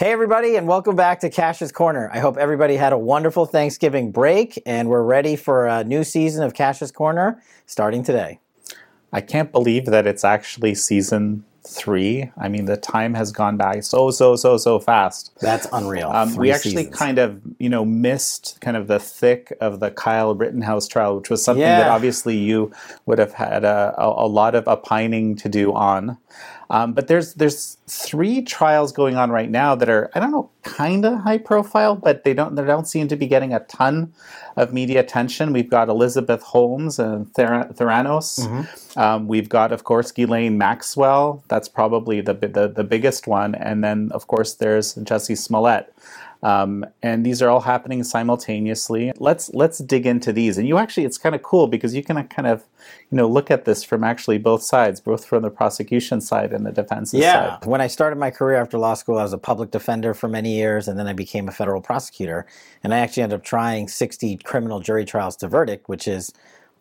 Hey, everybody, and welcome back to Kash's Corner. I hope everybody had a wonderful Thanksgiving break, and we're ready for a new season of Kash's Corner starting today. I can't believe that it's actually season three. I mean, the time has gone by so, so, so, so fast. That's unreal. Um, we actually seasons. kind of, you know, missed kind of the thick of the Kyle Rittenhouse trial, which was something that obviously you would have had a, a, a lot of opining to do on. Um, but there's there's three trials going on right now that are I don't know kind of high profile, but they don't they don't seem to be getting a ton of media attention. We've got Elizabeth Holmes and Thera- Theranos. Um, we've got of course Ghislaine Maxwell. That's probably the, the the biggest one, and then of course there's Jussie Smollett. Um, and these are all happening simultaneously. Let's let's dig into these. And you actually, it's kind of cool because you can kind of, you know, look at this from actually both sides, both from the prosecution side and the defense Yeah. side. When I started my career after law school, I was a public defender for many years, and then I became a federal prosecutor. And I actually ended up trying 60 criminal jury trials to verdict, which is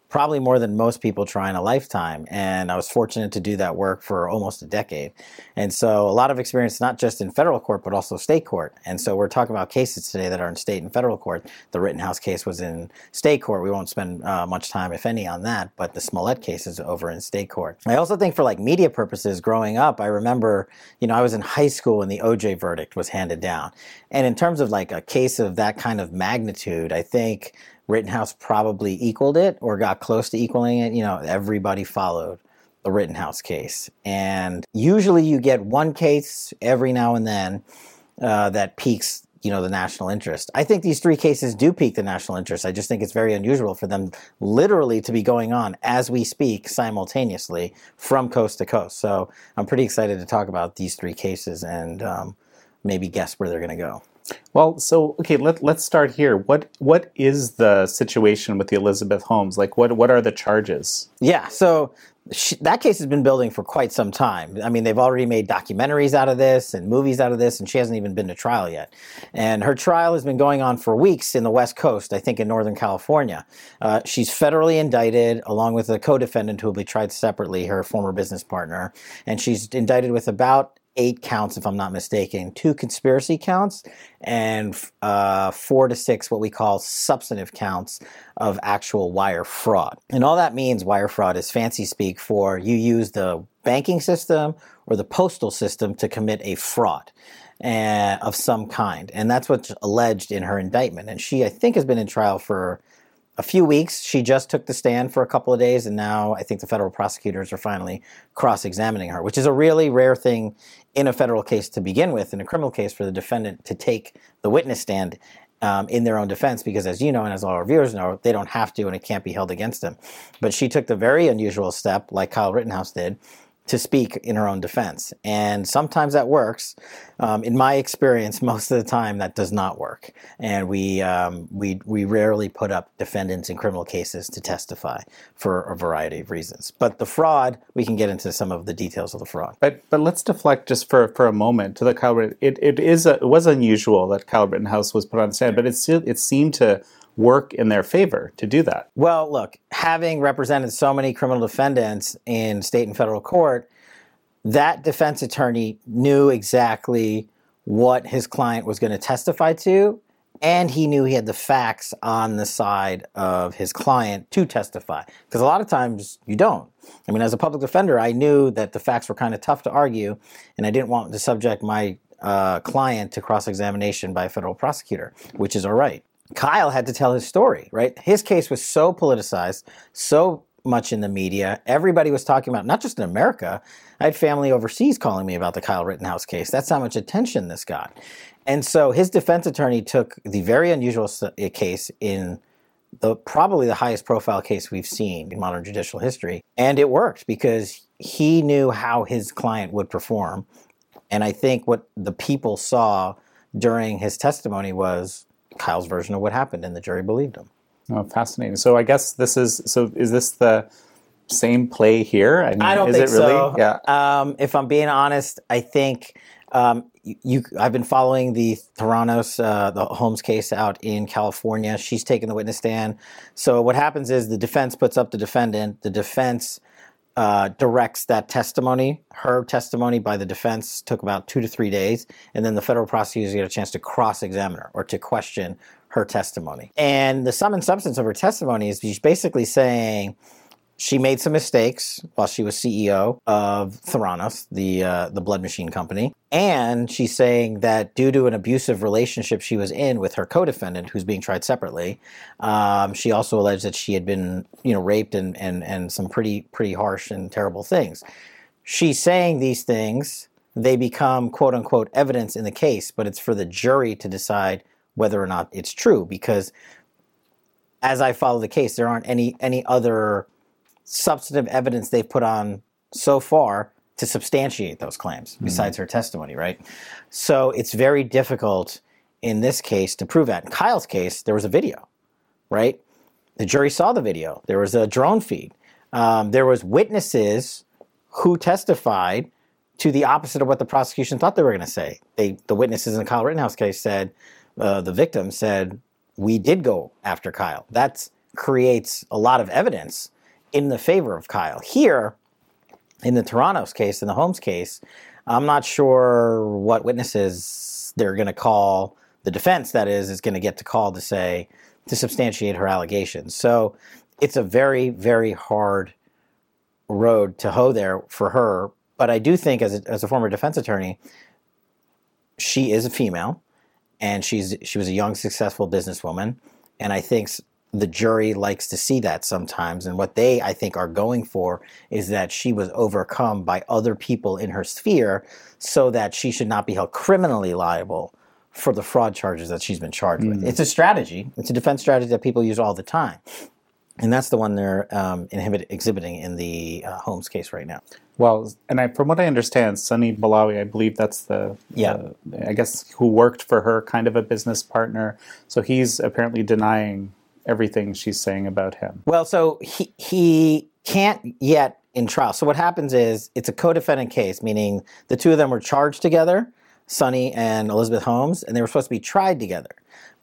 probably more than most people try in a lifetime. And I was fortunate to do that work for almost a decade. And so a lot of experience, not just in federal court, but also state court. And so we're talking about cases today that are in state and federal court. The Rittenhouse case was in state court. We won't spend uh, much time, if any, on that, but the Smollett case is over in state court. I also think for like media purposes, growing up, I remember, you know, I was in high school when the OJ verdict was handed down. And in terms of like a case of that kind of magnitude, I think Rittenhouse probably equaled it or got close to equaling it. You know, everybody followed the Rittenhouse case. And usually you get one case every now and then uh, that peaks, you know, the national interest. I think these three cases do peak the national interest. I just think it's very unusual for them literally to be going on as we speak simultaneously from coast to coast. So I'm pretty excited to talk about these three cases and um, maybe guess where they're going to go. Well, so okay, let let's start here. What what is the situation with the Elizabeth Holmes? Like, what what are the charges? Yeah, so sh that case has been building for quite some time. I mean, they've already made documentaries out of this and movies out of this, and she hasn't even been to trial yet. And her trial has been going on for weeks in the West Coast, I think in Northern California. Uh, she's federally indicted along with a co defendant who will be tried separately, her former business partner. And she's indicted with about eight counts, if I'm not mistaken, two conspiracy counts and uh, four to six what we call substantive counts of actual wire fraud. And all that means wire fraud is fancy speak for you use the banking system or the postal system to commit a fraud. uh, of some kind. And that's what's alleged in her indictment. And she, I think, has been in trial for a few weeks. She just took the stand for a couple of days, and now I think the federal prosecutors are finally cross examining her, which is a really rare thing in a federal case to begin with, in a criminal case, for the defendant to take the witness stand. Um, in their own defense, because as you know, and as all our viewers know, they don't have to, and it can't be held against them. But she took the very unusual step, like Kyle Rittenhouse did, to speak in her own defense. And sometimes that works. Um, in my experience, most of the time that does not work. And we, um, we, we rarely put up defendants in criminal cases to testify for a variety of reasons. But the fraud, we can get into some of the details of the fraud. But but let's deflect just for, for a moment to the Kyle. It it is a, it was unusual that Kyle Rittenhouse was put on the stand, but it it seemed to work in their favor to do that. Well, look, having represented so many criminal defendants in state and federal court, that defense attorney knew exactly what his client was going to testify to, and he knew he had the facts on the side of his client to testify. Because a lot of times you don't. I mean, as a public defender, I knew that the facts were kind of tough to argue, and I didn't want to subject my uh, client to cross examination by a federal prosecutor, which is all right. Kyle had to tell his story, right? His case was so politicized, so much in the media. Everybody was talking about, not just in America. I had family overseas calling me about the Kyle Rittenhouse case. That's how much attention this got. And so his defense attorney took the very unusual uh, case in the probably the highest profile case we've seen in modern judicial history. And it worked because he knew how his client would perform. And I think what the people saw during his testimony was Kyle's version of what happened, and the jury believed him. Oh, fascinating. So I guess this is so. Is this the same play here? I, mean, I don't is think it really? so. Yeah. Um, if I'm being honest, I think um, you, you. I've been following the Theranos, uh, the Holmes case out in California. She's taken the witness stand. So what happens is the defense puts up the defendant. The defense uh, directs that testimony. Her testimony by the defense took about two to three days, and then the federal prosecutors get a chance to cross examine her or to question her testimony. And the sum and substance of her testimony is she's basically saying she made some mistakes while she was CEO of Theranos, the uh, the blood machine company, and she's saying that due to an abusive relationship she was in with her co-defendant, who's being tried separately, um, she also alleged that she had been, you know, raped and and and some pretty pretty harsh and terrible things. She's saying these things; they become quote unquote evidence in the case, but it's for the jury to decide whether or not it's true. Because as I follow the case, there aren't any any other substantive evidence they've put on so far to substantiate those claims besides her testimony, right? So it's very difficult in this case to prove that. In Kyle's case, there was a video, right? The jury saw the video. There was a drone feed. Um, there was witnesses who testified to the opposite of what the prosecution thought they were going to say. They, the witnesses in the Kyle Rittenhouse case said, uh, the victim said, we did go after Kyle. That creates a lot of evidence in the favor of Kyle. Here, in the Theranos's case, in the Holmes case, I'm not sure what witnesses they're going to call. The defense, that is, is going to get to call to say, to substantiate her allegations. So it's a very, very hard road to hoe there for her. But I do think, as a, as a former defense attorney, she is a female and she's she was a young, successful businesswoman. And I think the jury likes to see that sometimes. And what they, I think, are going for is that she was overcome by other people in her sphere so that she should not be held criminally liable for the fraud charges that she's been charged mm. with. It's a strategy, it's a defense strategy that people use all the time. And that's the one they're um, inhibit, exhibiting in the uh, Holmes case right now. Well, and I, from what I understand, Sunny Balwani, I believe that's the, yeah. The, I guess, who worked for her, kind of a business partner. So he's apparently denying everything she's saying about him. Well, so he he can't yet in trial. So what happens is it's a co-defendant case, meaning the two of them were charged together, Sunny and Elizabeth Holmes, and they were supposed to be tried together.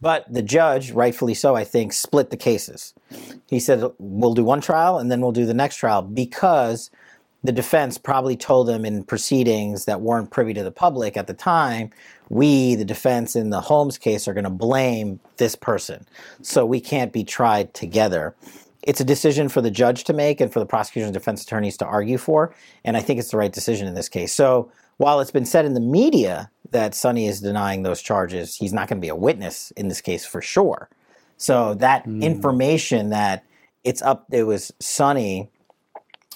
But the judge, rightfully so, I think, split the cases. He said, we'll do one trial and then we'll do the next trial because the defense probably told them in proceedings that weren't privy to the public at the time, we, the defense in the Holmes case, are going to blame this person. So we can't be tried together. It's a decision for the judge to make and for the prosecution and defense attorneys to argue for. And I think it's the right decision in this case. So while it's been said in the media that Sunny is denying those charges, he's not going to be a witness in this case for sure. So that mm. information that it's up, it was Sunny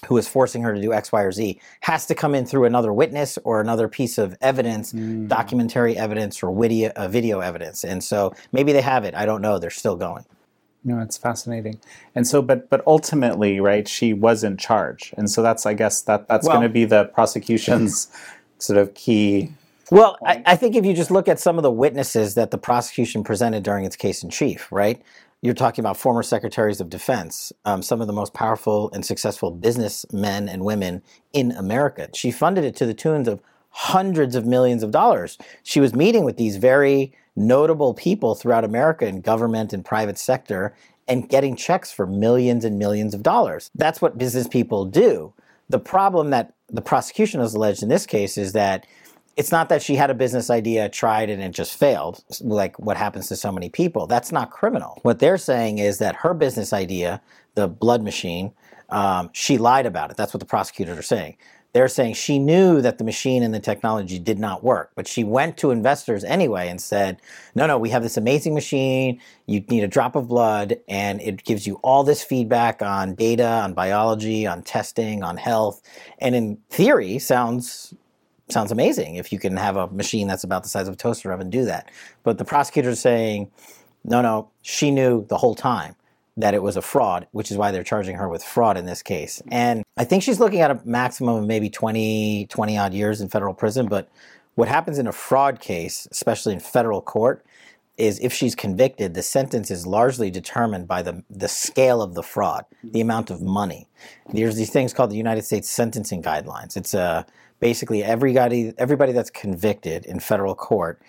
who is forcing her to do X, Y, or Z has to come in through another witness or another piece of evidence, mm. documentary evidence or video, uh, video evidence. And so maybe they have it. I don't know. They're still going. No, it's fascinating. And so, but but ultimately, right? She was in charge, and so that's I guess that that's well, going to be the prosecution's sort of key. Well, I, I think if you just look at some of the witnesses that the prosecution presented during its case in chief, right? You're talking about former secretaries of defense, um, some of the most powerful and successful businessmen and women in America. She funded it to the tunes of hundreds of millions of dollars. She was meeting with these very notable people throughout America in government and private sector and getting checks for millions and millions of dollars. That's what business people do. The problem that the prosecution has alleged in this case is that it's not that she had a business idea, tried and it just failed, like what happens to so many people. That's not criminal. What they're saying is that her business idea, the blood machine, um, she lied about it. That's what the prosecutors are saying. They're saying she knew that the machine and the technology did not work, but she went to investors anyway and said, No, no, we have this amazing machine. You need a drop of blood, and it gives you all this feedback on data, on biology, on testing, on health. And in theory, sounds sounds amazing if you can have a machine that's about the size of a toaster oven do that. But the prosecutor's saying, no, no, she knew the whole time that it was a fraud, which is why they're charging her with fraud in this case. And I think she's looking at a maximum of maybe 20, 20 odd years in federal prison. But what happens in a fraud case, especially in federal court, is if she's convicted, the sentence is largely determined by the, the scale of the fraud, the amount of money. There's these things called the United States Sentencing Guidelines. It's a basically everybody everybody that's convicted in federal court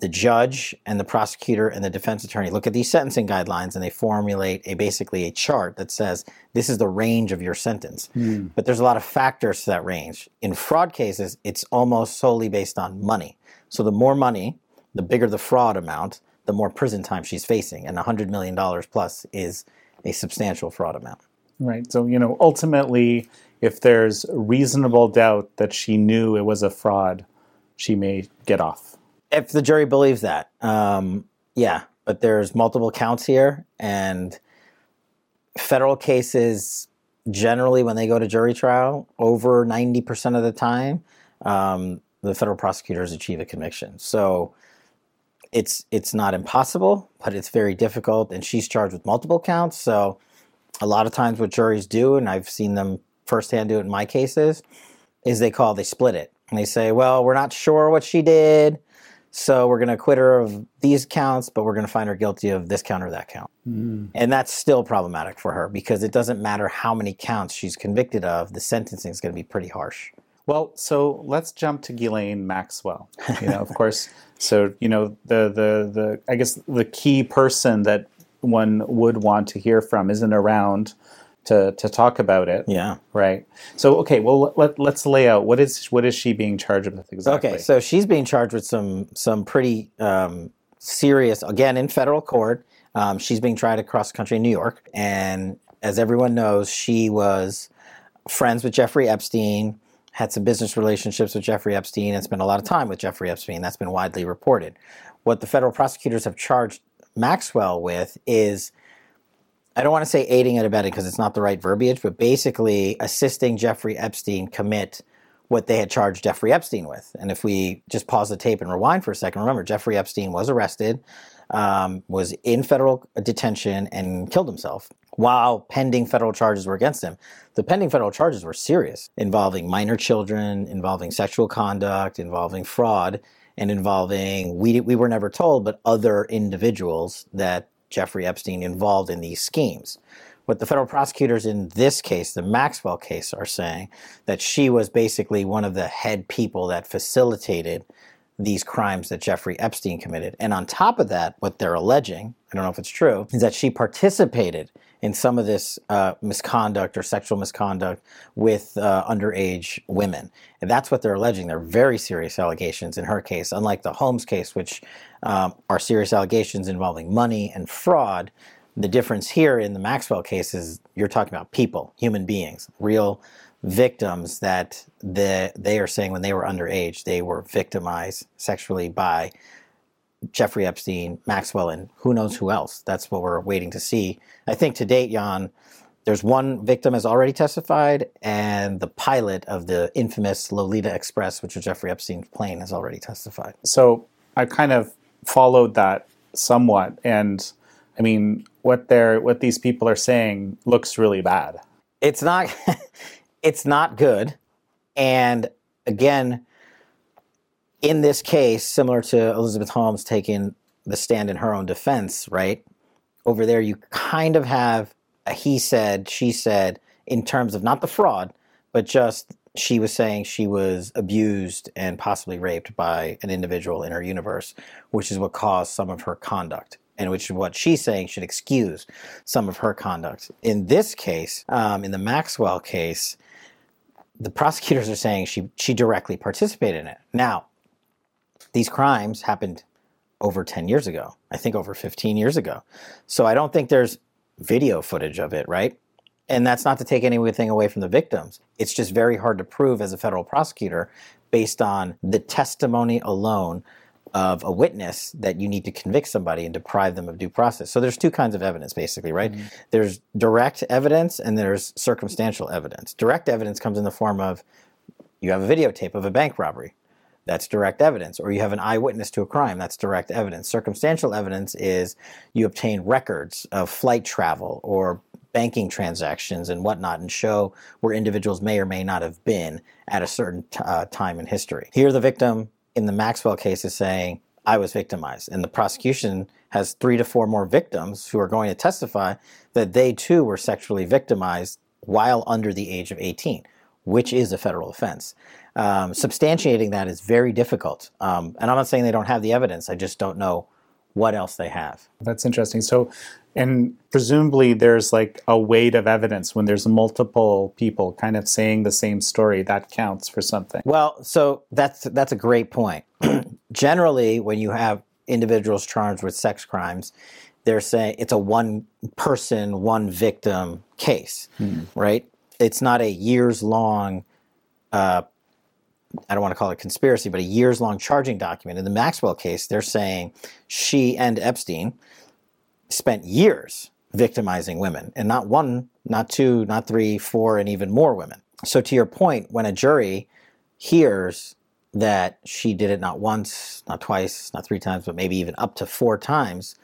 the judge and the prosecutor and the defense attorney look at these sentencing guidelines and they formulate a basically a chart that says this is the range of your sentence. Hmm. But there's a lot of factors to that range. In fraud cases, it's almost solely based on money. So the more money, the bigger the fraud amount, the more prison time she's facing. And $100 million plus is a substantial fraud amount. Right. So, you know, ultimately, if there's reasonable doubt that she knew it was a fraud, she may get off. If the jury believes that, um, yeah. But there's multiple counts here, and federal cases generally, when they go to jury trial, over 90% of the time, um, the federal prosecutors achieve a conviction. So it's it's not impossible, but it's very difficult. And she's charged with multiple counts. So a lot of times, what juries do, and I've seen them firsthand do it in my cases, is they call they split it and they say, well, we're not sure what she did, so we're going to acquit her of these counts, but we're going to find her guilty of this count or that count. Mm. And that's still problematic for her because it doesn't matter how many counts she's convicted of, the sentencing is going to be pretty harsh. Well, so let's jump to Ghislaine Maxwell. You know, of course. So you know the the the I guess the key person that one would want to hear from isn't around to to talk about it. Yeah. Right. So okay. Well, let let's lay out what is what is she being charged with exactly? Okay, so she's being charged with some some pretty um, serious, again in federal court. Um, she's being tried across the country in New York, and as everyone knows, she was friends with Jeffrey Epstein, had some business relationships with Jeffrey Epstein, and spent a lot of time with Jeffrey Epstein. That's been widely reported. What the federal prosecutors have charged Maxwell with is I don't want to say aiding and abetting because it's not the right verbiage, but basically assisting Jeffrey Epstein commit what they had charged Jeffrey Epstein with. And if we just pause the tape and rewind for a second, remember Jeffrey Epstein was arrested, um, was in federal detention, and killed himself while pending federal charges were against him. The pending federal charges were serious, involving minor children, involving sexual conduct, involving fraud, and involving, we, we were never told, but other individuals that Jeffrey Epstein involved in these schemes. What the federal prosecutors in this case, the Maxwell case, are saying that she was basically one of the head people that facilitated these crimes that Jeffrey Epstein committed. And on top of that, what they're alleging, I don't know if it's true, is that she participated in some of this uh, misconduct or sexual misconduct with uh, underage women. And that's what they're alleging. They're very serious allegations in her case, unlike the Holmes case, which um, are serious allegations involving money and fraud. The difference here in the Maxwell case is you're talking about people, human beings, real victims that the, they are saying when they were underage, they were victimized sexually by Jeffrey Epstein, Maxwell, and who knows who else. That's what we're waiting to see. I think to date, Jan, there's one victim has already testified, and the pilot of the infamous Lolita Express, which was Jeffrey Epstein's plane, has already testified. So I kind of followed that somewhat, and I mean, what they're what these people are saying looks really bad. It's not, it's not good, and again, in this case, similar to Elizabeth Holmes taking the stand in her own defense, right? Over there, you kind of have a he said, she said, in terms of not the fraud, but just she was saying she was abused and possibly raped by an individual in her universe, which is what caused some of her conduct. And which is what she's saying should excuse some of her conduct. In this case, um, in the Maxwell case, the prosecutors are saying she she directly participated in it. Now, these crimes happened over 10 years ago. I think over 15 years ago. So I don't think there's video footage of it, right? And that's not to take anything away from the victims. It's just very hard to prove as a federal prosecutor based on the testimony alone of a witness that you need to convict somebody and deprive them of due process. So there's two kinds of evidence basically, right? Mm-hmm. There's direct evidence and there's circumstantial evidence. Direct evidence comes in the form of you have a videotape of a bank robbery. That's direct evidence. Or you have an eyewitness to a crime. That's direct evidence. Circumstantial evidence is you obtain records of flight travel or banking transactions and whatnot and show where individuals may or may not have been at a certain t- uh, time in history. Here, the victim in the Maxwell case is saying, I was victimized. And the prosecution has three to four more victims who are going to testify that they too were sexually victimized while under the age of 18, which is a federal offense. Um, substantiating that is very difficult. Um, and I'm not saying they don't have the evidence. I just don't know what else they have. That's interesting. So, and presumably there's like a weight of evidence when there's multiple people kind of saying the same story that counts for something. Well, so that's that's a great point. Generally, when you have individuals charged with sex crimes, they're saying it's a one person, one victim case, right? It's not a years long. Uh, I don't want to call it conspiracy, but a years long charging document. In the Maxwell case, they're saying she and Epstein spent years victimizing women, and not one, not two, not three, four, and even more women. So, to your point, when a jury hears that she did it not once, not twice, not three times, but maybe even up to four times,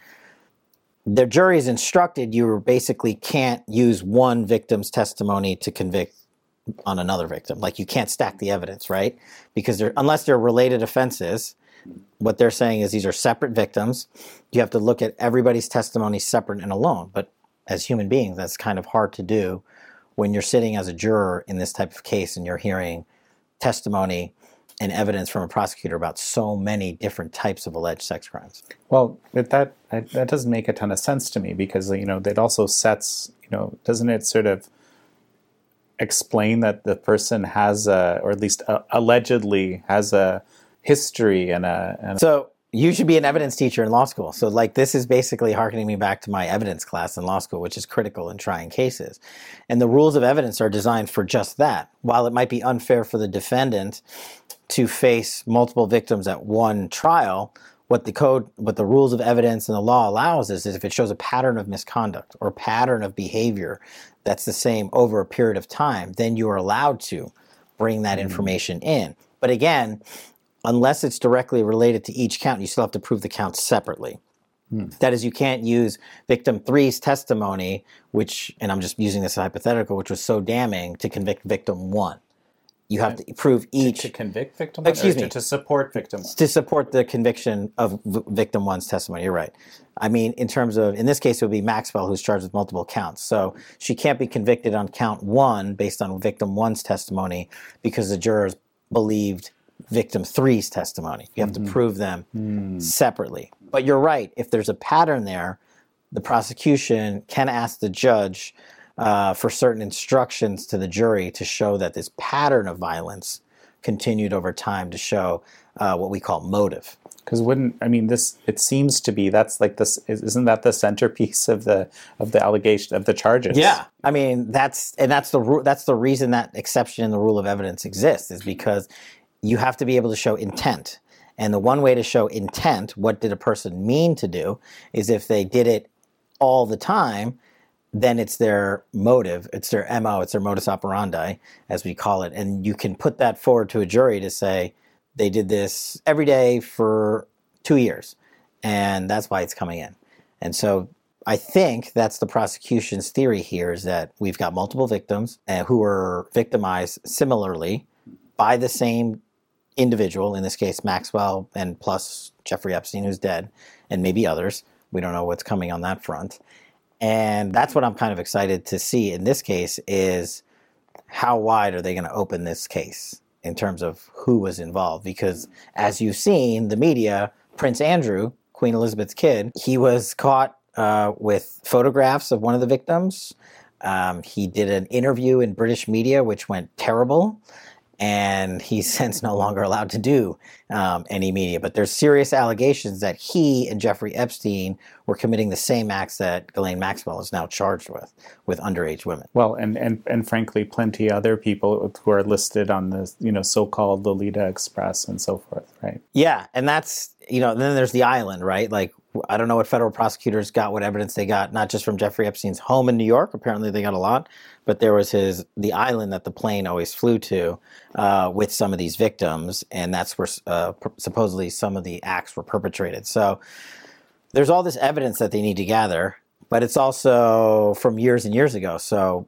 the jury is instructed you basically can't use one victim's testimony to convict on another victim. Like you can't stack the evidence, right? Because they're, unless they're related offenses, what they're saying is these are separate victims. You have to look at everybody's testimony separate and alone. But as human beings, that's kind of hard to do when you're sitting as a juror in this type of case and you're hearing testimony and evidence from a prosecutor about so many different types of alleged sex crimes. Well, that that that doesn't make a ton of sense to me because you know that also sets you know doesn't it sort of explain that the person has a or at least uh, allegedly has a history and a and So you should be an evidence teacher in law school. So like this is basically harkening me back to my evidence class in law school, which is critical in trying cases. And the rules of evidence are designed for just that. While it might be unfair for the defendant to face multiple victims at one trial, what the code, what the rules of evidence and the law allows is, is if it shows a pattern of misconduct or pattern of behavior that's the same over a period of time, then you are allowed to bring that mm-hmm. information in. But again, unless it's directly related to each count, you still have to prove the counts separately. Hmm. That is, you can't use victim three's testimony, which, and I'm just using this hypothetical, which was so damning to convict victim one. You have to prove each to convict victim Excuse or to, me. to support victim to support the conviction of v- victim one's testimony. You're right. I mean, in terms of, in this case, it would be Maxwell who's charged with multiple counts. So she can't be convicted on count one based on victim one's testimony because the jurors believed victim three's testimony. You have to mm-hmm. prove them hmm. separately. But you're right. If there's a pattern there, the prosecution can ask the judge uh, for certain instructions to the jury to show that this pattern of violence continued over time to show uh, what we call motive. because wouldn't I mean this? It seems to be that's like this. Isn't that the centerpiece of the of the allegation of the charges? Yeah, I mean that's and that's the that's the reason that exception in the rule of evidence exists is because you have to be able to show intent. And the one way to show intent, what did a person mean to do, is if they did it all the time, then it's their motive, it's their MO, it's their modus operandi, as we call it. And you can put that forward to a jury to say they did this every day for two years, and that's why it's coming in. And so I think that's the prosecution's theory here is that we've got multiple victims uh, who were victimized similarly by the same individual, in this case Maxwell, and plus Jeffrey Epstein, who's dead, and maybe others. We don't know what's coming on that front. And that's what I'm kind of excited to see in this case is how wide are they going to open this case in terms of who was involved? Because as you've seen, the media, Prince Andrew, Queen Elizabeth's kid, he was caught uh, with photographs of one of the victims. Um, he did an interview in British media, which went terrible and he's since no longer allowed to do um, any media. But there's serious allegations that he and Jeffrey Epstein were committing the same acts that Ghislaine Maxwell is now charged with, with underage women. Well, and, and and frankly, plenty other people who are listed on the you know so-called Lolita Express and so forth, right? Yeah, and that's you know then there's the island, right? Like I don't know what federal prosecutors got, what evidence they got, not just from Jeffrey Epstein's home in New York. Apparently they got a lot, but there was his the island that the plane always flew to uh, with some of these victims, and that's where uh, pr- supposedly some of the acts were perpetrated. So there's all this evidence that they need to gather, but it's also from years and years ago. So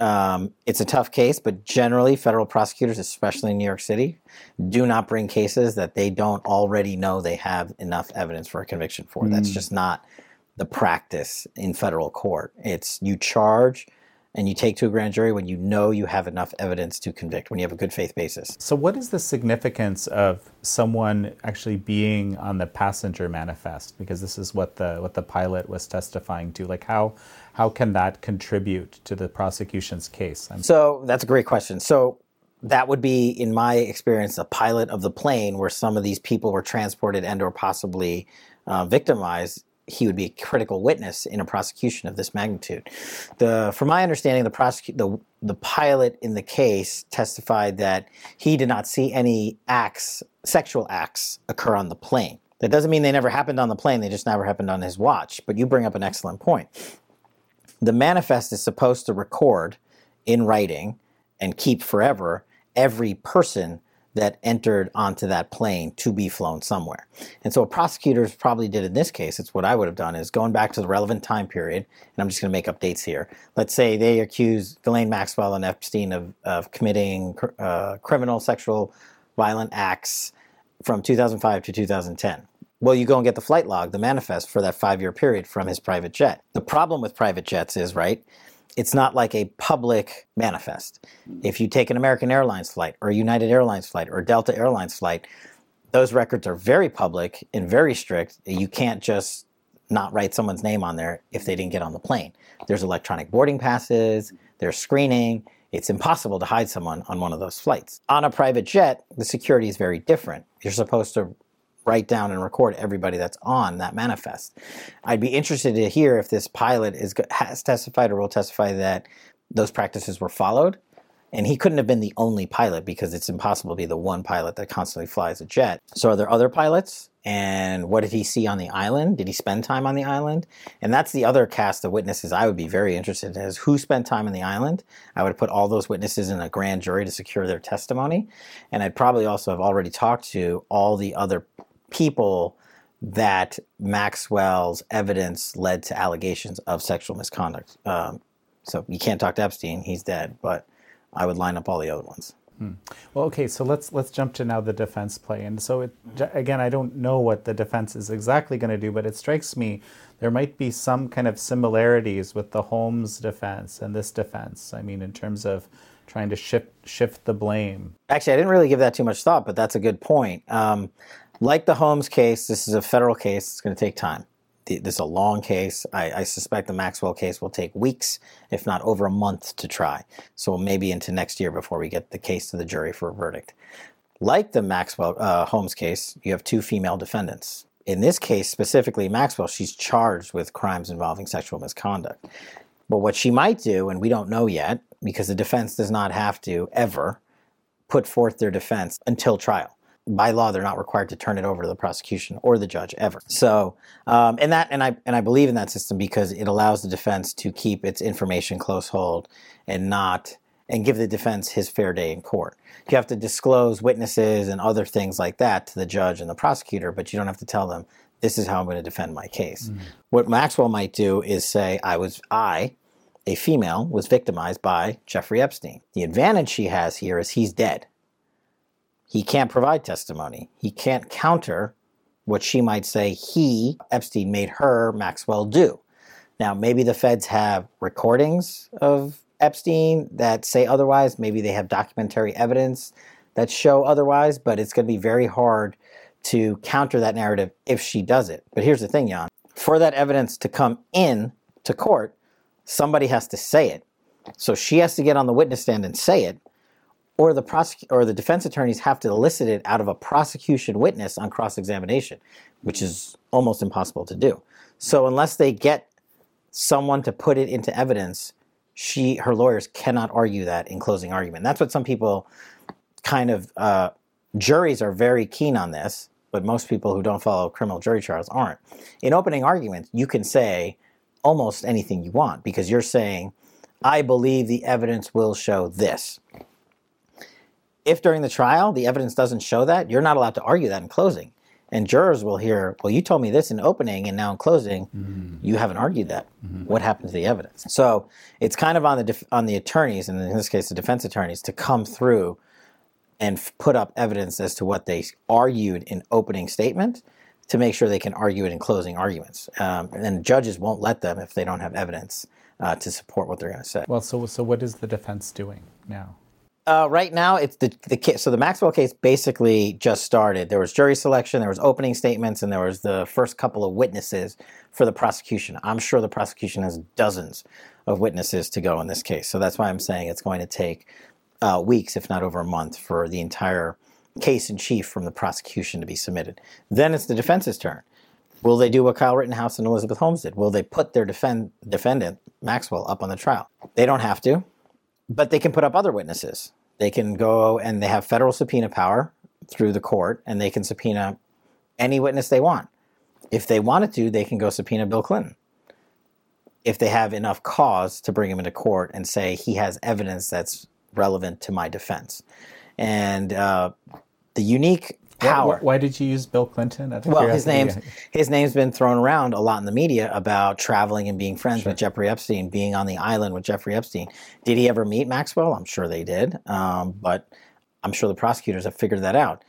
um, it's a tough case, but generally, federal prosecutors, especially in New York City, do not bring cases that they don't already know they have enough evidence for a conviction for. That's just not the practice in federal court. It's you charge and you take to a grand jury when you know you have enough evidence to convict, when you have a good faith basis. So, what is the significance of someone actually being on the passenger manifest? Because this is what the what the pilot was testifying to. Like, how how can that contribute to the prosecution's case? I'm so that's a great question. So that would be, in my experience, a pilot of the plane where some of these people were transported and or possibly uh, victimized he would be a critical witness in a prosecution of this magnitude. The, from my understanding, the the the pilot in the case testified that he did not see any acts, sexual acts, occur on the plane. That doesn't mean they never happened on the plane; they just never happened on his watch. But you bring up an excellent point. The manifest is supposed to record in writing and keep forever every person that entered onto that plane to be flown somewhere. And so what prosecutors probably did in this case, it's what I would have done, is going back to the relevant time period, and I'm just going to make up dates here. Let's say they accuse Ghislaine Maxwell and Epstein of, of committing uh, criminal sexual violent acts from 2005 to 2010. Well, you go and get the flight log, the manifest for that five year period from his private jet. The problem with private jets is, right, it's not like a public manifest. Mm-hmm. If you take an American Airlines flight or a United Airlines flight or a Delta Airlines flight, those records are very public and very strict. You can't just not write someone's name on there if they didn't get on the plane. There's electronic boarding passes, there's screening. It's impossible to hide someone on one of those flights. On a private jet, the security is very different. You're supposed to write down and record everybody that's on that manifest. I'd be interested to hear if this pilot is has testified or will testify that those practices were followed. And he couldn't have been the only pilot because it's impossible to be the one pilot that constantly flies a jet. So, are there other pilots? And what did he see on the island? Did he spend time on the island? And that's the other cast of witnesses I would be very interested in is who spent time on the island. I would put all those witnesses in a grand jury to secure their testimony. And I'd probably also have already talked to all the other people that Maxwell's evidence led to allegations of sexual misconduct. Um, so you can't talk to Epstein; he's dead. But I would line up all the other ones. Hmm. Well, okay, so let's let's jump to now the defense play. And so it, again, I don't know what the defense is exactly going to do, but it strikes me there might be some kind of similarities with the Holmes defense and this defense. I mean, in terms of trying to shift shift the blame. Actually, I didn't really give that too much thought, but that's a good point. Um, like the Holmes case, this is a federal case. It's going to take time. This is a long case. I, I, suspect the Maxwell case will take weeks, if not over a month, to try. So maybe into next year before we get the case to the jury for a verdict. Like the Maxwell uh, Holmes case, you have two female defendants. In this case, specifically Maxwell, she's charged with crimes involving sexual misconduct. But what she might do, and we don't know yet, because the defense does not have to ever put forth their defense until trial by law they're not required to turn it over to the prosecution or the judge ever. So, um, and that and I and I believe in that system because it allows the defense to keep its information close hold and not and give the defense his fair day in court. You have to disclose witnesses and other things like that to the judge and the prosecutor, but you don't have to tell them this is how I'm going to defend my case. Mm-hmm. What Maxwell might do is say I was I a female was victimized by Jeffrey Epstein. The advantage she has here is he's dead he can't provide testimony. He can't counter what she might say he, Epstein, made her, Maxwell, do. Now, maybe the feds have recordings of Epstein that say otherwise. Maybe they have documentary evidence that show otherwise, but it's going to be very hard to counter that narrative if she does it. But here's the thing, Jan. For that evidence to come in to court, somebody has to say it. So she has to get on the witness stand and say it or the prosec- or the defense attorneys have to elicit it out of a prosecution witness on cross examination, which is almost impossible to do. So unless they get someone to put it into evidence, she her lawyers cannot argue that in closing argument. That's what some people kind of uh, juries are very keen on this, but most people who don't follow criminal jury trials aren't. In opening arguments, you can say almost anything you want because you're saying, I believe the evidence will show this if during the trial the evidence doesn't show that, you're not allowed to argue that in closing. And jurors will hear, well, you told me this in opening, and now in closing, mm-hmm. you haven't argued that. Mm-hmm. What happened to the evidence? So it's kind of on the def- on the attorneys, and in this case, the defense attorneys, to come through and f- put up evidence as to what they argued in opening statement to make sure they can argue it in closing arguments. Um, and judges won't let them if they don't have evidence uh, to support what they're going to say. Well, so so what is the defense doing now? Uh, right now, it's the the case. So the Maxwell case basically just started. There was jury selection, there was opening statements, and there was the first couple of witnesses for the prosecution. I'm sure the prosecution has dozens of witnesses to go in this case. So that's why I'm saying it's going to take uh, weeks, if not over a month, for the entire case in chief from the prosecution to be submitted. Then it's the defense's turn. Will they do what Kyle Rittenhouse and Elizabeth Holmes did? Will they put their defend, defendant, Maxwell, up on the trial? They don't have to, but they can put up other witnesses. They can go and they have federal subpoena power through the court, and they can subpoena any witness they want. If they wanted to, they can go subpoena Bill Clinton. If they have enough cause to bring him into court and say he has evidence that's relevant to my defense. And uh, the unique power. Why, why, did you use Bill Clinton? well, his name's his name's been thrown around a lot in the media about traveling and being friends sure. with Jeffrey Epstein, being on the island with Jeffrey Epstein. Did he ever meet Maxwell? I'm sure they did, um, but I'm sure the prosecutors have figured that out.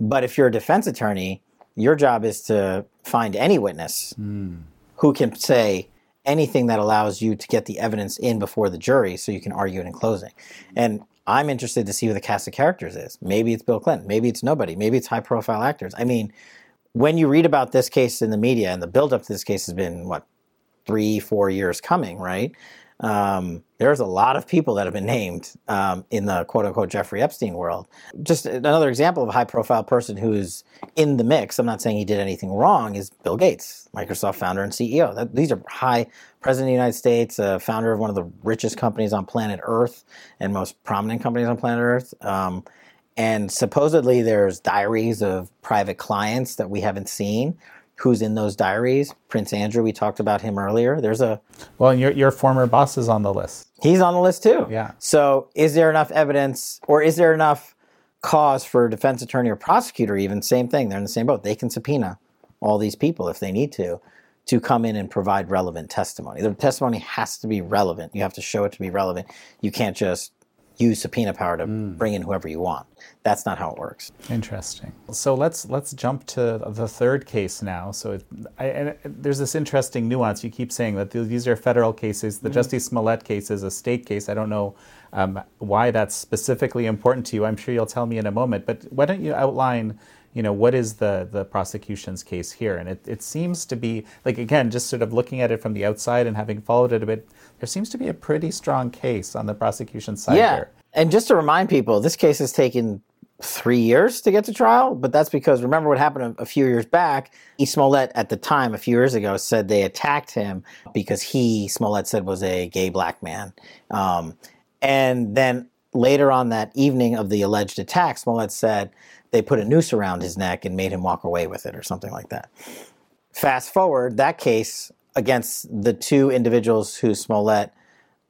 But if you're a defense attorney, your job is to find any witness mm. who can say anything that allows you to get the evidence in before the jury so you can argue it in closing. Mm-hmm. And I'm interested to see who the cast of characters is. Maybe it's Bill Clinton. Maybe it's nobody. Maybe it's high profile actors. I mean, when you read about this case in the media, and the buildup to this case has been, what, three, four years coming, right? Um, there's a lot of people that have been named um, in the quote unquote Jeffrey Epstein world. Just another example of a high profile person who's in the mix. I'm not saying he did anything wrong, is Bill Gates, Microsoft founder and CEO. That, these are high president of the United States, uh, founder of one of the richest companies on planet Earth and most prominent companies on planet Earth. Um, and supposedly there's diaries of private clients that we haven't seen who's in those diaries. Prince Andrew, we talked about him earlier. There's a well, your your former boss is on the list. He's on the list too. Yeah. So, is there enough evidence, or is there enough cause for a defense attorney or prosecutor? Even same thing. They're in the same boat. They can subpoena all these people if they need to to come in and provide relevant testimony. The testimony has to be relevant. You have to show it to be relevant. You can't just use subpoena power to mm. bring in whoever you want. That's not how it works. Interesting. So let's let's jump to the third case now. So it, I, there's this interesting nuance. You keep saying that these are federal cases. The mm-hmm. Jussie Smollett case is a state case. I don't know um, why that's specifically important to you. I'm sure you'll tell me in a moment. But why don't you outline? you know what is the the prosecution's case here and it, it seems to be like again just sort of looking at it from the outside and having followed it a bit there seems to be a pretty strong case on the prosecution side yeah. here. And just to remind people, this case has taken three years to get to trial, but that's because remember what happened a, a few years back. E. Smollett, at the time, a few years ago, said they attacked him because he, Smollett said, was a gay black man. Um, and then later on that evening of the alleged attack, Smollett said they put a noose around his neck and made him walk away with it or something like that. Fast forward, that case against the two individuals who Smollett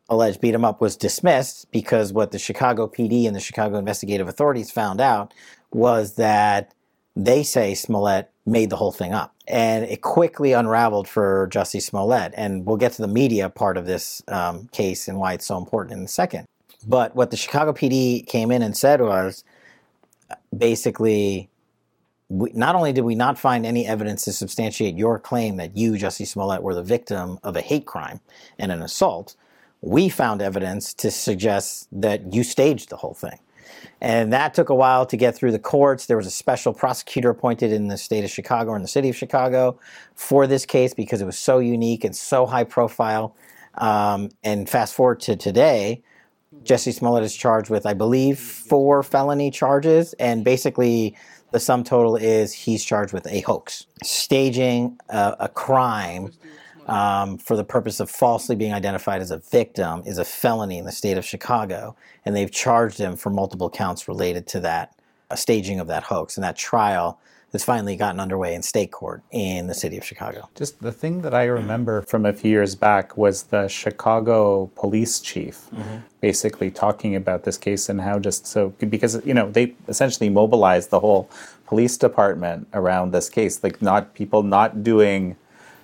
alleged beat him up was dismissed because what the Chicago PD and the Chicago investigative authorities found out was that they say Smollett made the whole thing up. And it quickly unraveled for Jussie Smollett. And we'll get to the media part of this um, case and why it's so important in a second. But what the Chicago PD came in and said was basically we, not only did we not find any evidence to substantiate your claim that you, Jussie Smollett, were the victim of a hate crime and an assault, we found evidence to suggest that you staged the whole thing. And that took a while to get through the courts. There was a special prosecutor appointed in the state of Chicago or in the city of Chicago for this case because it was so unique and so high profile. Um, and fast forward to today, Jussie Smollett is charged with, I believe, four felony charges. And basically, the sum total is he's charged with a hoax, staging a, a crime um, for the purpose of falsely being identified as a victim is a felony in the state of Chicago. And they've charged him for multiple counts related to that a staging of that hoax. And that trial has finally gotten underway in state court in the city of Chicago. Just the thing that I remember from a few years back was the Chicago police chief mm-hmm. basically talking about this case and how just so because you know they essentially mobilized the whole police department around this case like not people not doing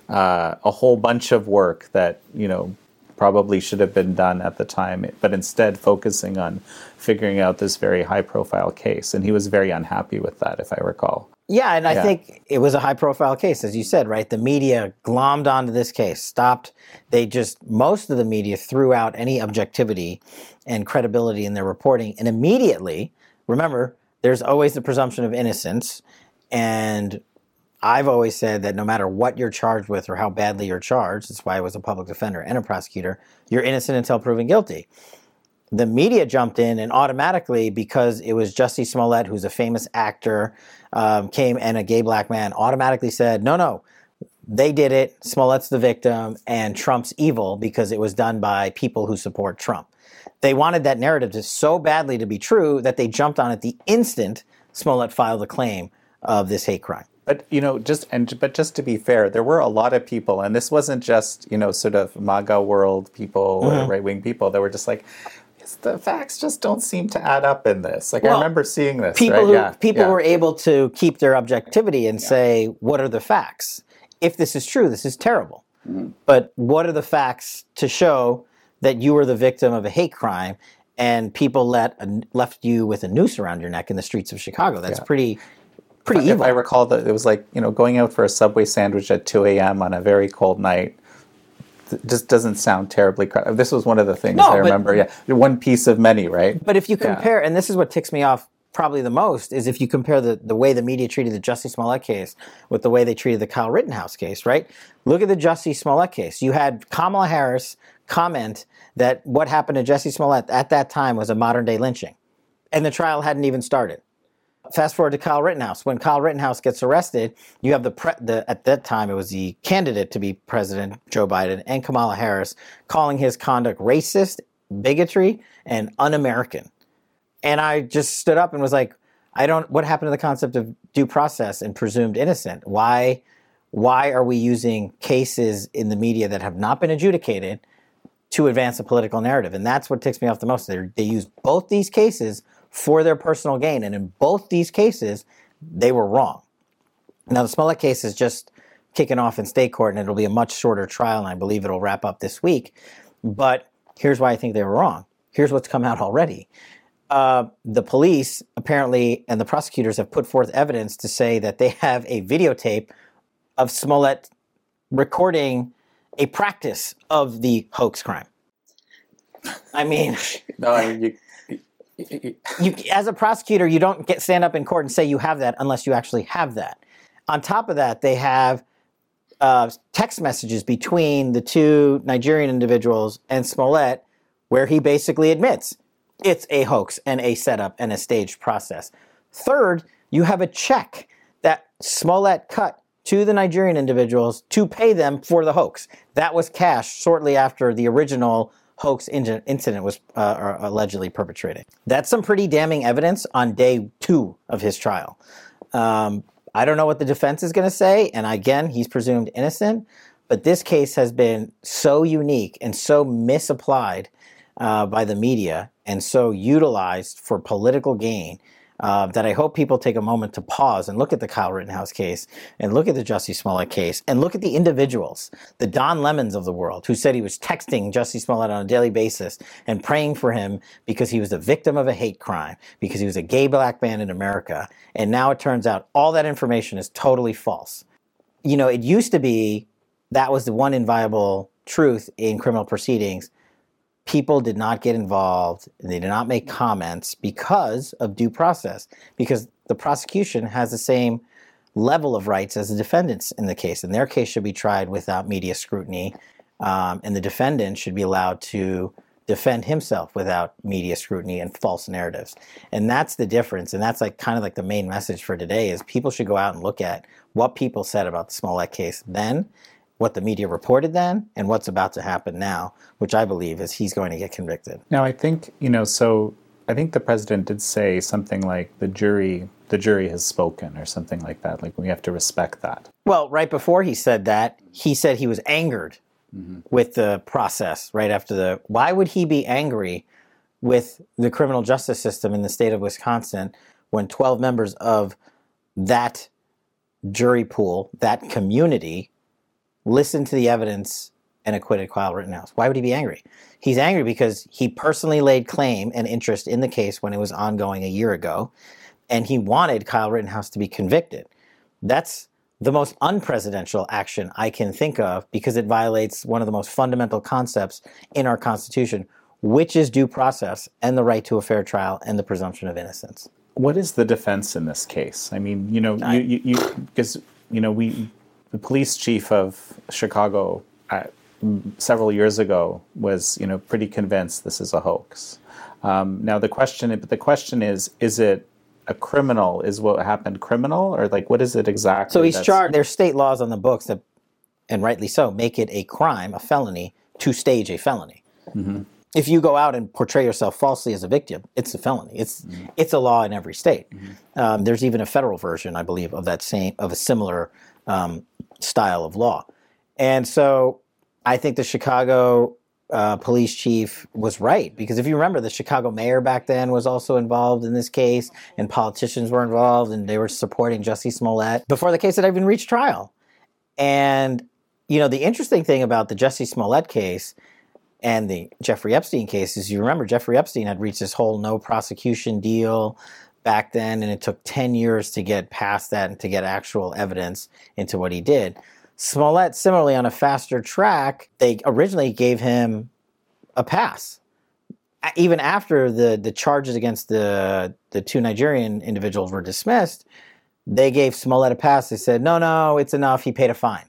uh, a whole bunch of work that you know probably should have been done at the time, but instead focusing on figuring out this very high profile case. And he was very unhappy with that, if I recall. Yeah, and I Yeah. think it was a high profile case, as you said, right? The media glommed onto this case, stopped. They just, most of the media threw out any objectivity and credibility in their reporting. And immediately, remember, there's always the presumption of innocence. And I've always said that no matter what you're charged with or how badly you're charged, that's why I was a public defender and a prosecutor, you're innocent until proven guilty the media jumped in and automatically because it was Jussie Smollett, who's a famous actor, um, came and a gay black man, automatically said, "No, no, they did it. Smollett's the victim, and Trump's evil because it was done by people who support Trump." They wanted that narrative to so badly to be true that they jumped on it the instant Smollett filed a claim of this hate crime. But you know, just and but just to be fair, there were a lot of people, and this wasn't just you know sort of MAGA world people Mm-hmm. or right wing people that were just like, "Yes, the facts just don't seem to add up in this. Like I remember seeing this. people right? who yeah, people yeah. were able to keep their objectivity and say what are the facts if this is true this is terrible Mm-hmm. but what are the facts to show that you were the victim of a hate crime and people let a, left you with a noose around your neck in the streets of chicago that's pretty pretty if evil I recall that it was like you know going out for a subway sandwich at 2 a.m. on a very cold night. Just doesn't sound terribly. Cr- this was one of the things No, I but- remember. Yeah, one piece of many, right? But if you compare, and this is what ticks me off probably the most, is if you compare the, the way the media treated the Jussie Smollett case with the way they treated the Kyle Rittenhouse case, right? Look at the Jussie Smollett case. You had Kamala Harris comment that what happened to Jussie Smollett at that time was a modern day lynching, and the trial hadn't even started. Fast forward to Kyle Rittenhouse. When Kyle Rittenhouse gets arrested, you have the, pre- the at that time it was the candidate to be president, Joe Biden, and Kamala Harris calling his conduct racist, bigotry, and un-American. And I just stood up and was like, I don't. What happened to the concept of due process and presumed innocent? Why, why are we using cases in the media that have not been adjudicated to advance a political narrative? And that's what ticks me off the most. They they use both these cases for their personal gain, and in both these cases, they were wrong. Now the Smollett case is just kicking off in state court, and it'll be a much shorter trial, and I believe it'll wrap up this week. But here's why I think they were wrong. Here's what's come out already uh, the police apparently and the prosecutors have put forth evidence to say that they have a videotape of Smollett recording a practice of the hoax crime. I mean, No, I mean you. You- as a prosecutor, you don't get stand up in court and say you have that unless you actually have that. On top of that, they have uh, text messages between the two Nigerian individuals and Smollett, where he basically admits it's a hoax and a setup and a staged process. Third, you have a check that Smollett cut to the Nigerian individuals to pay them for the hoax. That was cashed shortly after the original hoax in- incident was uh, allegedly perpetrated. That's some pretty damning evidence on day two of his trial. Um, I don't know what the defense is going to say, and again, he's presumed innocent. But this case has been so unique and so misapplied uh, by the media and so utilized for political gain uh, that I hope people take a moment to pause and look at the Kyle Rittenhouse case and look at the Jussie Smollett case and look at the individuals, the Don Lemons of the world, who said he was texting Jussie Smollett on a daily basis and praying for him because he was the victim of a hate crime, because he was a gay black man in America. And now it turns out all that information is totally false. You know, it used to be that was the one inviolable truth in criminal proceedings people did not get involved and they did not make comments because of due process because the prosecution has the same level of rights as the defendants in the case. And their case should be tried without media scrutiny um, and the defendant should be allowed to defend himself without media scrutiny and false narratives. And that's the difference. And that's like kind of like the main message for today is people should go out and look at what people said about the Smollett case then what the media reported then and what's about to happen now, which I believe is he's going to get convicted. Now, I think you know. So, I think the president did say something like the jury, the jury has spoken, or something like that. Like we have to respect that. Well, right before he said that, he said he was angered mm-hmm. with the process right after the. Why would he be angry with the criminal justice system in the state of Wisconsin when 12 members of that jury pool, that community, listened to the evidence and acquitted Kyle Rittenhouse. Why would he be angry? He's angry because he personally laid claim and interest in the case when it was ongoing a year ago, and he wanted Kyle Rittenhouse to be convicted. That's the most unpresidential action I can think of because it violates one of the most fundamental concepts in our Constitution, which is due process and the right to a fair trial and the presumption of innocence. What is the defense in this case? I mean, you know, you, because you know we, the police chief of Chicago, uh, several years ago was you know pretty convinced this is a hoax. Um, now the question, but the question is, is it a criminal? Is what happened criminal, or like what is it exactly? So he's charged. There's state laws on the books that, and rightly so, make it a crime, a felony, to stage a felony. Mm-hmm. If you go out and portray yourself falsely as a victim, it's a felony. It's mm-hmm. it's a law in every state. Mm-hmm. Um, there's even a federal version, I believe, of that same of a similar um, style of law. And so I think the Chicago uh, police chief was right because if you remember, the Chicago mayor back then was also involved in this case, and politicians were involved, and they were supporting Jussie Smollett before the case had even reached trial. And you know, the interesting thing about the Jussie Smollett case and the Jeffrey Epstein case is you remember Jeffrey Epstein had reached this whole no prosecution deal back then, and it took 10 years to get past that and to get actual evidence into what he did. Smollett, similarly on a faster track, they originally gave him a pass. Even after the, the charges against the, the two Nigerian individuals were dismissed, they gave Smollett a pass. They said, no, no, it's enough. He paid a fine.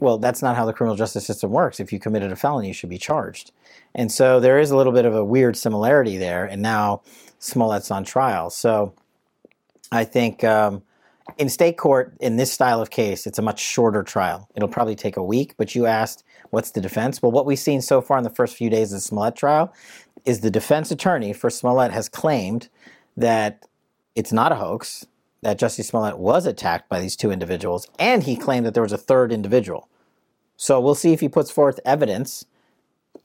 Well, that's not how the criminal justice system works. If you committed a felony, you should be charged. And so there is a little bit of a weird similarity there. And now Smollett's on trial. So I think um, in state court, in this style of case, it's a much shorter trial. It'll probably take a week, but you asked, what's the defense? Well, what we've seen so far in the first few days of the Smollett trial is the defense attorney for Smollett has claimed that it's not a hoax, that Jussie Smollett was attacked by these two individuals, and he claimed that there was a third individual. So we'll see if he puts forth evidence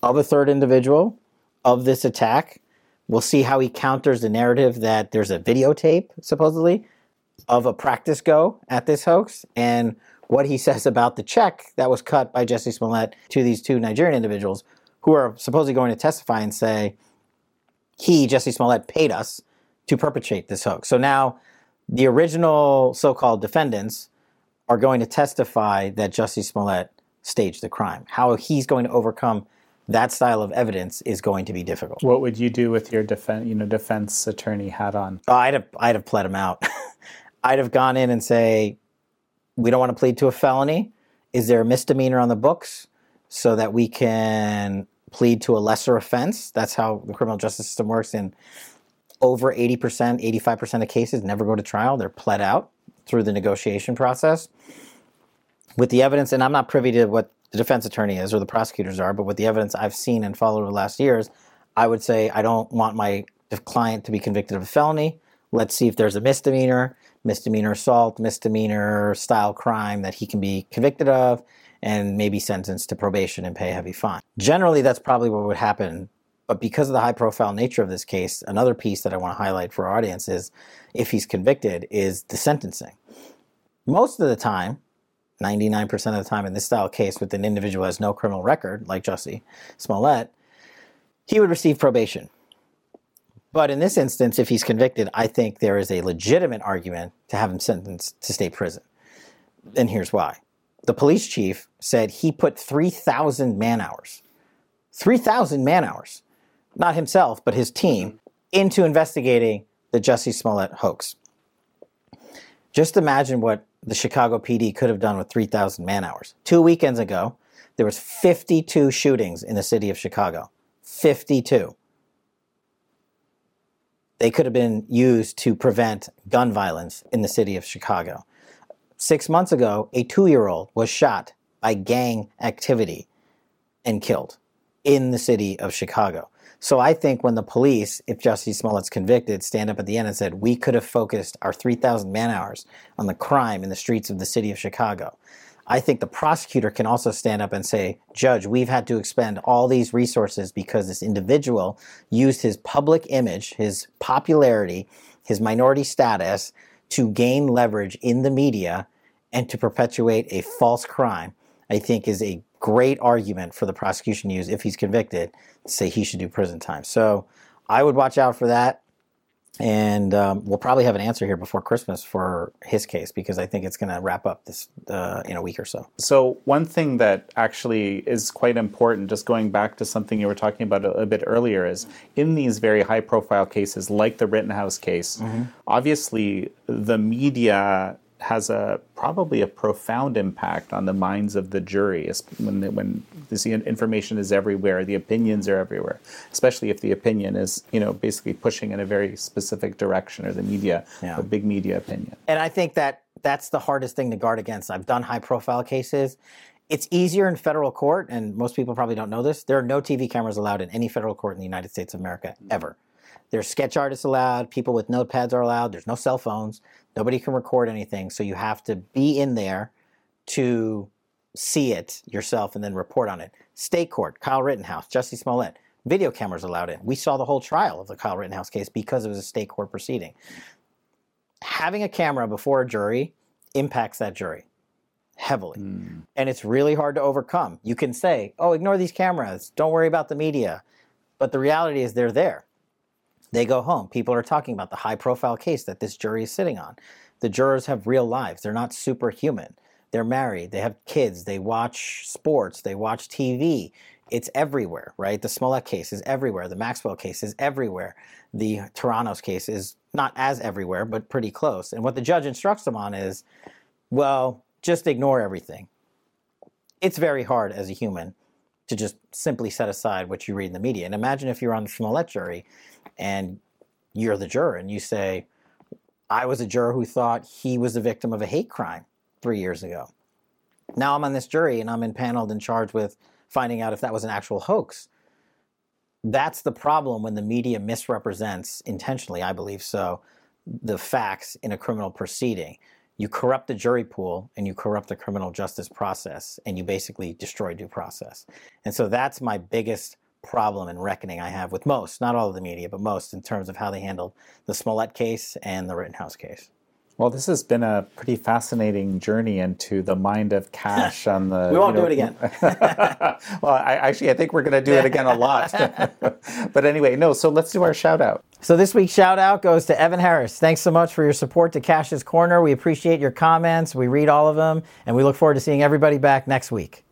of a third individual of this attack. We'll see how he counters the narrative that there's a videotape, supposedly, of a practice go at this hoax and what he says about the check that was cut by Jussie Smollett to these two Nigerian individuals who are supposedly going to testify and say, he, Jussie Smollett, paid us to perpetrate this hoax. So now the original so called defendants are going to testify that Jussie Smollett staged the crime. How he's going to overcome that style of evidence is going to be difficult. What would you do with your defense, you know, defense attorney hat on? Oh, I'd have, I'd have pled him out. I'd have gone in and say, we don't want to plead to a felony. Is there a misdemeanor on the books so that we can plead to a lesser offense? That's how the criminal justice system works. In over 80%, 85% of cases never go to trial. They're pled out through the negotiation process. With the evidence, and I'm not privy to what the defense attorney is or the prosecutors are, but with the evidence I've seen and followed over the last years, I would say I don't want my client to be convicted of a felony. Let's see if there's a misdemeanor misdemeanor assault, misdemeanor style crime that he can be convicted of and maybe sentenced to probation and pay a heavy fine. Generally, that's probably what would happen. But because of the high profile nature of this case, another piece that I want to highlight for our audience is if he's convicted, is the sentencing. Most of the time, 99% of the time in this style case with an individual who has no criminal record, like Jussie Smollett, he would receive probation. But in this instance, if he's convicted, I think there is a legitimate argument to have him sentenced to state prison. And here's why. The police chief said he put 3,000 man hours, 3,000 man hours, not himself, but his team, into investigating the Jussie Smollett hoax. Just imagine what the Chicago PD could have done with 3,000 man hours. Two weekends ago, there was 52 shootings in the city of Chicago. 52 they could have been used to prevent gun violence in the city of Chicago. Six months ago, a two year old was shot by gang activity and killed in the city of Chicago. So I think when the police, if Jussie Smollett's convicted, stand up at the end and said, we could have focused our 3,000 man hours on the crime in the streets of the city of Chicago, I think the prosecutor can also stand up and say, Judge, we've had to expend all these resources because this individual used his public image, his popularity, his minority status to gain leverage in the media and to perpetuate a false crime. I think is a great argument for the prosecution to use if he's convicted to say he should do prison time. So I would watch out for that. and um, we'll probably have an answer here before Christmas for his case because I think it's going to wrap up this uh, in a week or so. So one thing that actually is quite important, just going back to something you were talking about a, a bit earlier, is in these very high-profile cases, like the Rittenhouse case, mm-hmm. obviously the media has a probably a profound impact on the minds of the jury when when this information is everywhere, the opinions are everywhere, especially if the opinion is you know basically pushing in a very specific direction or the media, yeah. a big media opinion. And I think that that's the hardest thing to guard against. I've done high profile cases. It's easier in federal court, and most people probably don't know this. There are no TV cameras allowed in any federal court in the United States of America ever. There's sketch artists allowed, people with notepads are allowed, there's no cell phones, nobody can record anything. So you have to be in there to see it yourself and then report on it. State court, Kyle Rittenhouse, Jussie Smollett, video cameras allowed in. We saw the whole trial of the Kyle Rittenhouse case because it was a state court proceeding. Having a camera before a jury impacts that jury heavily. Mm. And it's really hard to overcome. You can say, oh, ignore these cameras, don't worry about the media. But the reality is they're there. They go home. People are talking about the high profile case that this jury is sitting on. The jurors have real lives. They're not superhuman. They're married. They have kids. They watch sports. They watch TV. It's everywhere, right? The Smollett case is everywhere. The Maxwell case is everywhere. The Theranos's case is not as everywhere, but pretty close. And what the judge instructs them on is, well, just ignore everything. It's very hard as a human to just simply set aside what you read in the media. And imagine if you're on the Smollett jury and you're the juror and you say, I was a juror who thought he was the victim of a hate crime three years ago. Now I'm on this jury and I'm impaneled and charged with finding out if that was an actual hoax. That's the problem when the media misrepresents intentionally, I believe so, the facts in a criminal proceeding you corrupt the jury pool and you corrupt the criminal justice process and you basically destroy due process. And so that's my biggest problem and reckoning I have with most, not all of the media, but most in terms of how they handled the Smollett case and the Rittenhouse case. Well, this has been a pretty fascinating journey into the mind of Kash on the. we won't you know, do it again. well, I, actually, I think we're going to do it again a lot. but anyway, no. So let's do our shout out. So this week's shout out goes to Evan Harris. Thanks so much for your support to Kash's Corner. We appreciate your comments. We read all of them, and we look forward to seeing everybody back next week.